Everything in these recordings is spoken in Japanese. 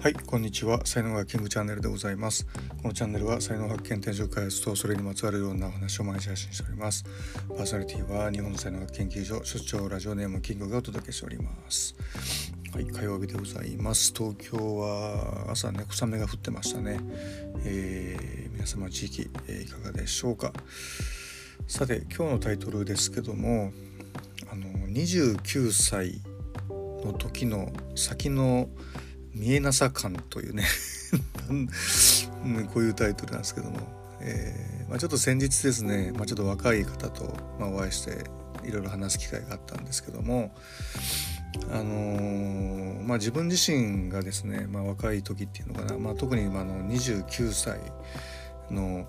はい、こんにちは。才能がキングチャンネルでございます。このチャンネルは才能発見、転職開発とそれにまつわるようなお話を毎日配信しております。パーソナリティは日本才能学研究所所長ラジオネームキングがお届けしております。はい、火曜日でございます。東京は朝ね、小雨が降ってましたね。えー、皆様地域、えー、いかがでしょうか。さて、今日のタイトルですけども、あの29歳の時の先の見えなさ感というね こういうタイトルなんですけども、えーまあ、ちょっと先日ですね、まあ、ちょっと若い方と、まあ、お会いしていろいろ話す機会があったんですけども、あのー、まあ、自分自身がですね、まあ、若い時っていうのかな、まあ、特にあの29歳の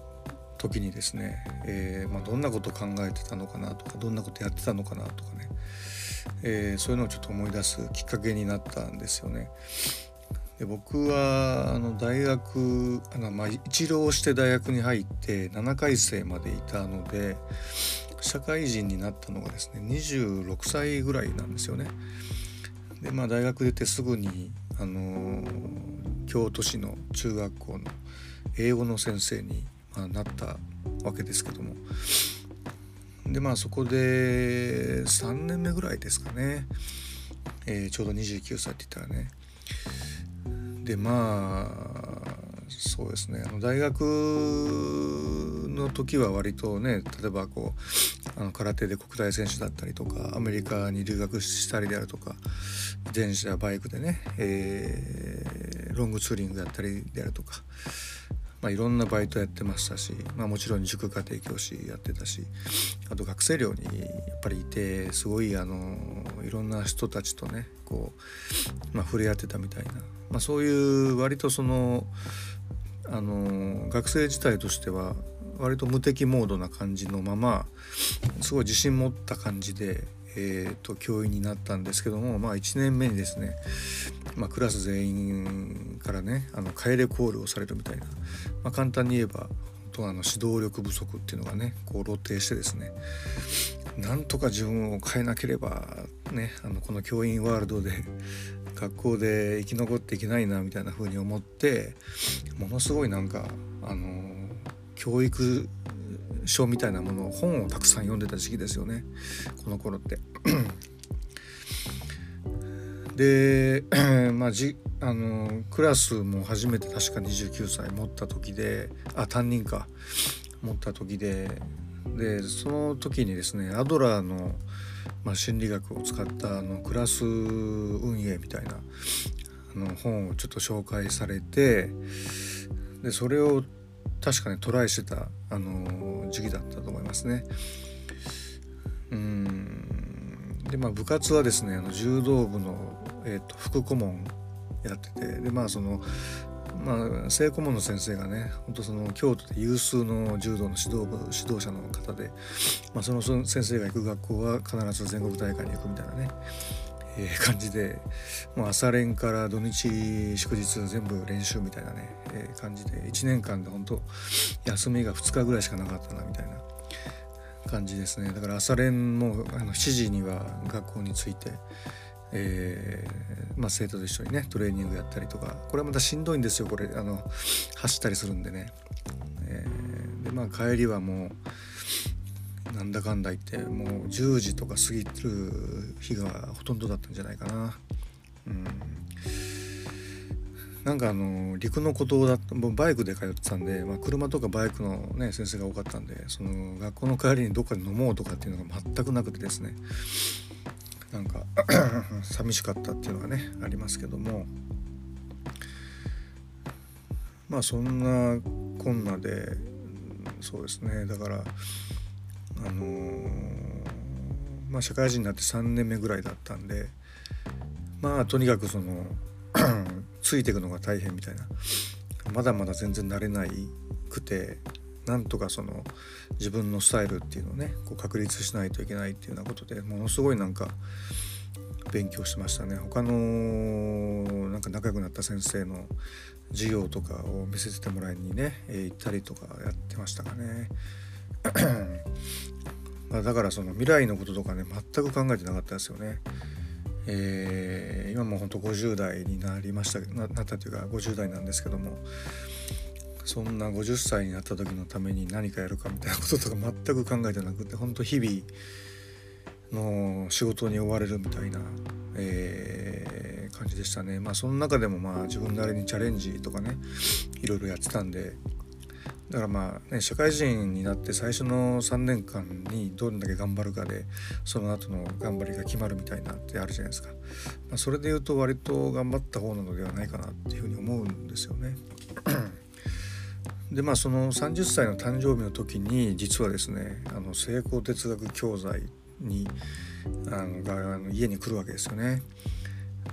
時にですね、えーま、どんなこと考えてたのかなとかどんなことやってたのかなとかね、えー、そういうのをちょっと思い出すきっかけになったんですよね。で僕はあの大学あの、まあ、一浪して大学に入って7回生までいたので社会人になったのがですね26歳ぐらいなんですよね。でまあ大学出てすぐにあの京都市の中学校の英語の先生に、まあ、なったわけですけども。でまあそこで3年目ぐらいですかね、えー、ちょうど29歳って言ったらね。でまあそうですね。あの大学の時は割とね例えばこうあの空手で国体選手だったりとかアメリカに留学したりであるとか自転車バイクでね、えー、ロングツーリングやったりであるとか、まあ、いろんなバイトやってましたし、まあ、もちろん塾家庭教師やってたしあと学生寮にやっぱりいてすごいあのいろんな人たちとねこう、まあ、触れ合ってたみたいな。まあ、そういう割とそのあの学生自体としては割と無敵モードな感じのまますごい自信持った感じで、えーと、教員になったんですけども、まあ、1年目にですね、まあ、クラス全員からねあの帰れコールをされるみたいな、まあ、簡単に言えばとあの指導力不足っていうのがねこう露呈してですね。なんとか自分を変えなければねあのこの教員ワールドで学校で生き残っていけないなみたいな風に思ってものすごいなんかあの教育書みたいなものを本をたくさん読んでた時期ですよね。この頃って。で まあじあのクラスも初めて確か29歳持った時であ担任か。持った時で。でその時にですねアドラーのまあ、心理学を使ったあのクラス運営みたいなあの本をちょっと紹介されてでそれを確かにトライしてたあの時期だったと思いますね。うん。でまあ部活はですねあの柔道部の、えーと副顧問やっててでまあそのまあ、聖顧問の先生がね本当その京都で有数の柔道の指導部指導者の方で、まあ、その先生が行く学校は必ず全国大会に行くみたいなね、えー、感じでもう朝練から土日祝日全部練習みたいなね、えー、感じで1年間で本当休みが2日ぐらいしかなかったなみたいな。感じですね。だから朝練もあの7時には学校に着いて。えー、まあ、生徒と一緒にねトレーニングやったりとかこれはまたしんどいんですよ。これあの走ったりするんでね、えー、でまあ帰りはもうなんだかんだ言ってもう10時とか過ぎる日がほとんどだったんじゃないかな。うん。なんかあの陸の孤島だったバイクで通ってたんで、まあ、車とかバイクの、ね、先生が多かったんでその学校の帰りにどっかで飲もうとかっていうのが全くなくてですね。なんか 寂しかったっていうのがねありますけども。まあそんなこんなでそうですね。だからあのー、まあ社会人になって3年目ぐらいだったんでまあとにかくそのついていくのが大変みたいな。まだまだ全然慣れないくてなんとかその自分のスタイルっていうのをねこう確立しないといけないっていうようなことでものすごいなんか勉強しましたね。他のなんか仲良くなった先生の授業とかを見せてもらいにね、行ったりとかやってましたかね。だからその未来のこととかね全く考えてなかったですよね、えー、今も本当50代になりましたなったというか50代なんですけどもそんな50歳になった時のために何かやるかみたいなこととか全く考えてなくて本当日々の仕事に追われるみたいな、えー、感じでしたね。まあその中でもまあ自分なりにチャレンジとかねいろいろやってたんでだからまあね社会人になって最初の3年間にどんだけ頑張るかでその後の頑張りが決まるみたいなってあるじゃないですか、まあ、それで言うと割と頑張った方なのではないかなっていうふうに思うんですよね。でまあその30歳の誕生日の時に実はですねあの成功哲学教材にあのがあの家に来るわけですよね。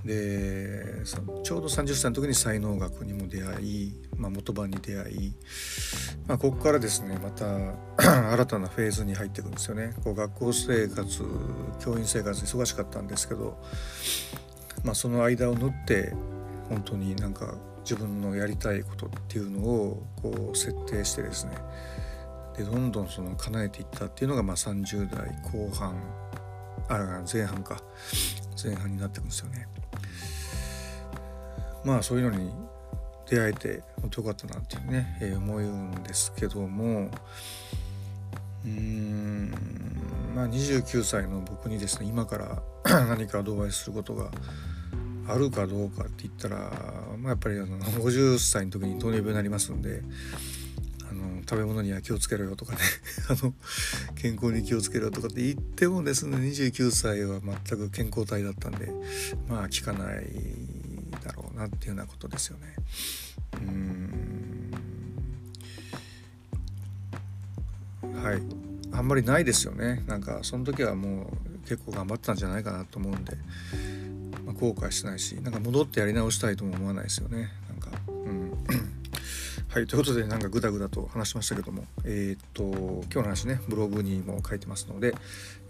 でちょうど30歳の時に才能学にも出会い、まあ、元版に出会い、まあ、ここからですねまた 新たなフェーズに入っていくんですよね。こう学校生活教員生活忙しかったんですけど、まあ、その間を縫って本当になんか自分のやりたいことっていうのをこう設定してですねでどんどんその叶えていったっていうのがまあ30代後半あ前半か前半になってくんですよね。まあそういうのに出会えて本当よかったなっていうね、えー、思うんですけどもうーんまあ29歳の僕にですね今から 何かアドバイスすることがあるかどうかって言ったら、まあ、やっぱりあの50歳の時に糖尿病になりますんであの食べ物には気をつけろよとかね あの健康に気をつけろとかって言ってもですね29歳は全く健康体だったんでまあ効かないなっていうようなことですよね。うん。はい。あんまりないですよね。なんかその時はもう結構頑張ってたんじゃないかなと思うんで、まあ、後悔してないしなんか戻ってやり直したいとも思わないですよね。なんかうん。はい。ということでなんかグダグダと話しましたけども。えー、っと今日の話ねブログにも書いてますので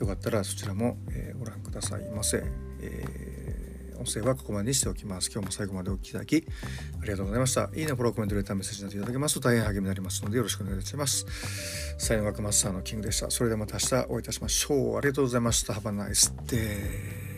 よかったらそちらも、えー、ご覧くださいませ。えー音声はここまでにしておきます。今日も最後までお聴きいただきありがとうございました。いいね、フォロー、コメント、レター、メッセージなどいただけますと大変励みになりますのでよろしくお願いいたします。サインワークマスターのキングでした。それではまた明日お会いいたしましょう。ありがとうございました。Have a nice day.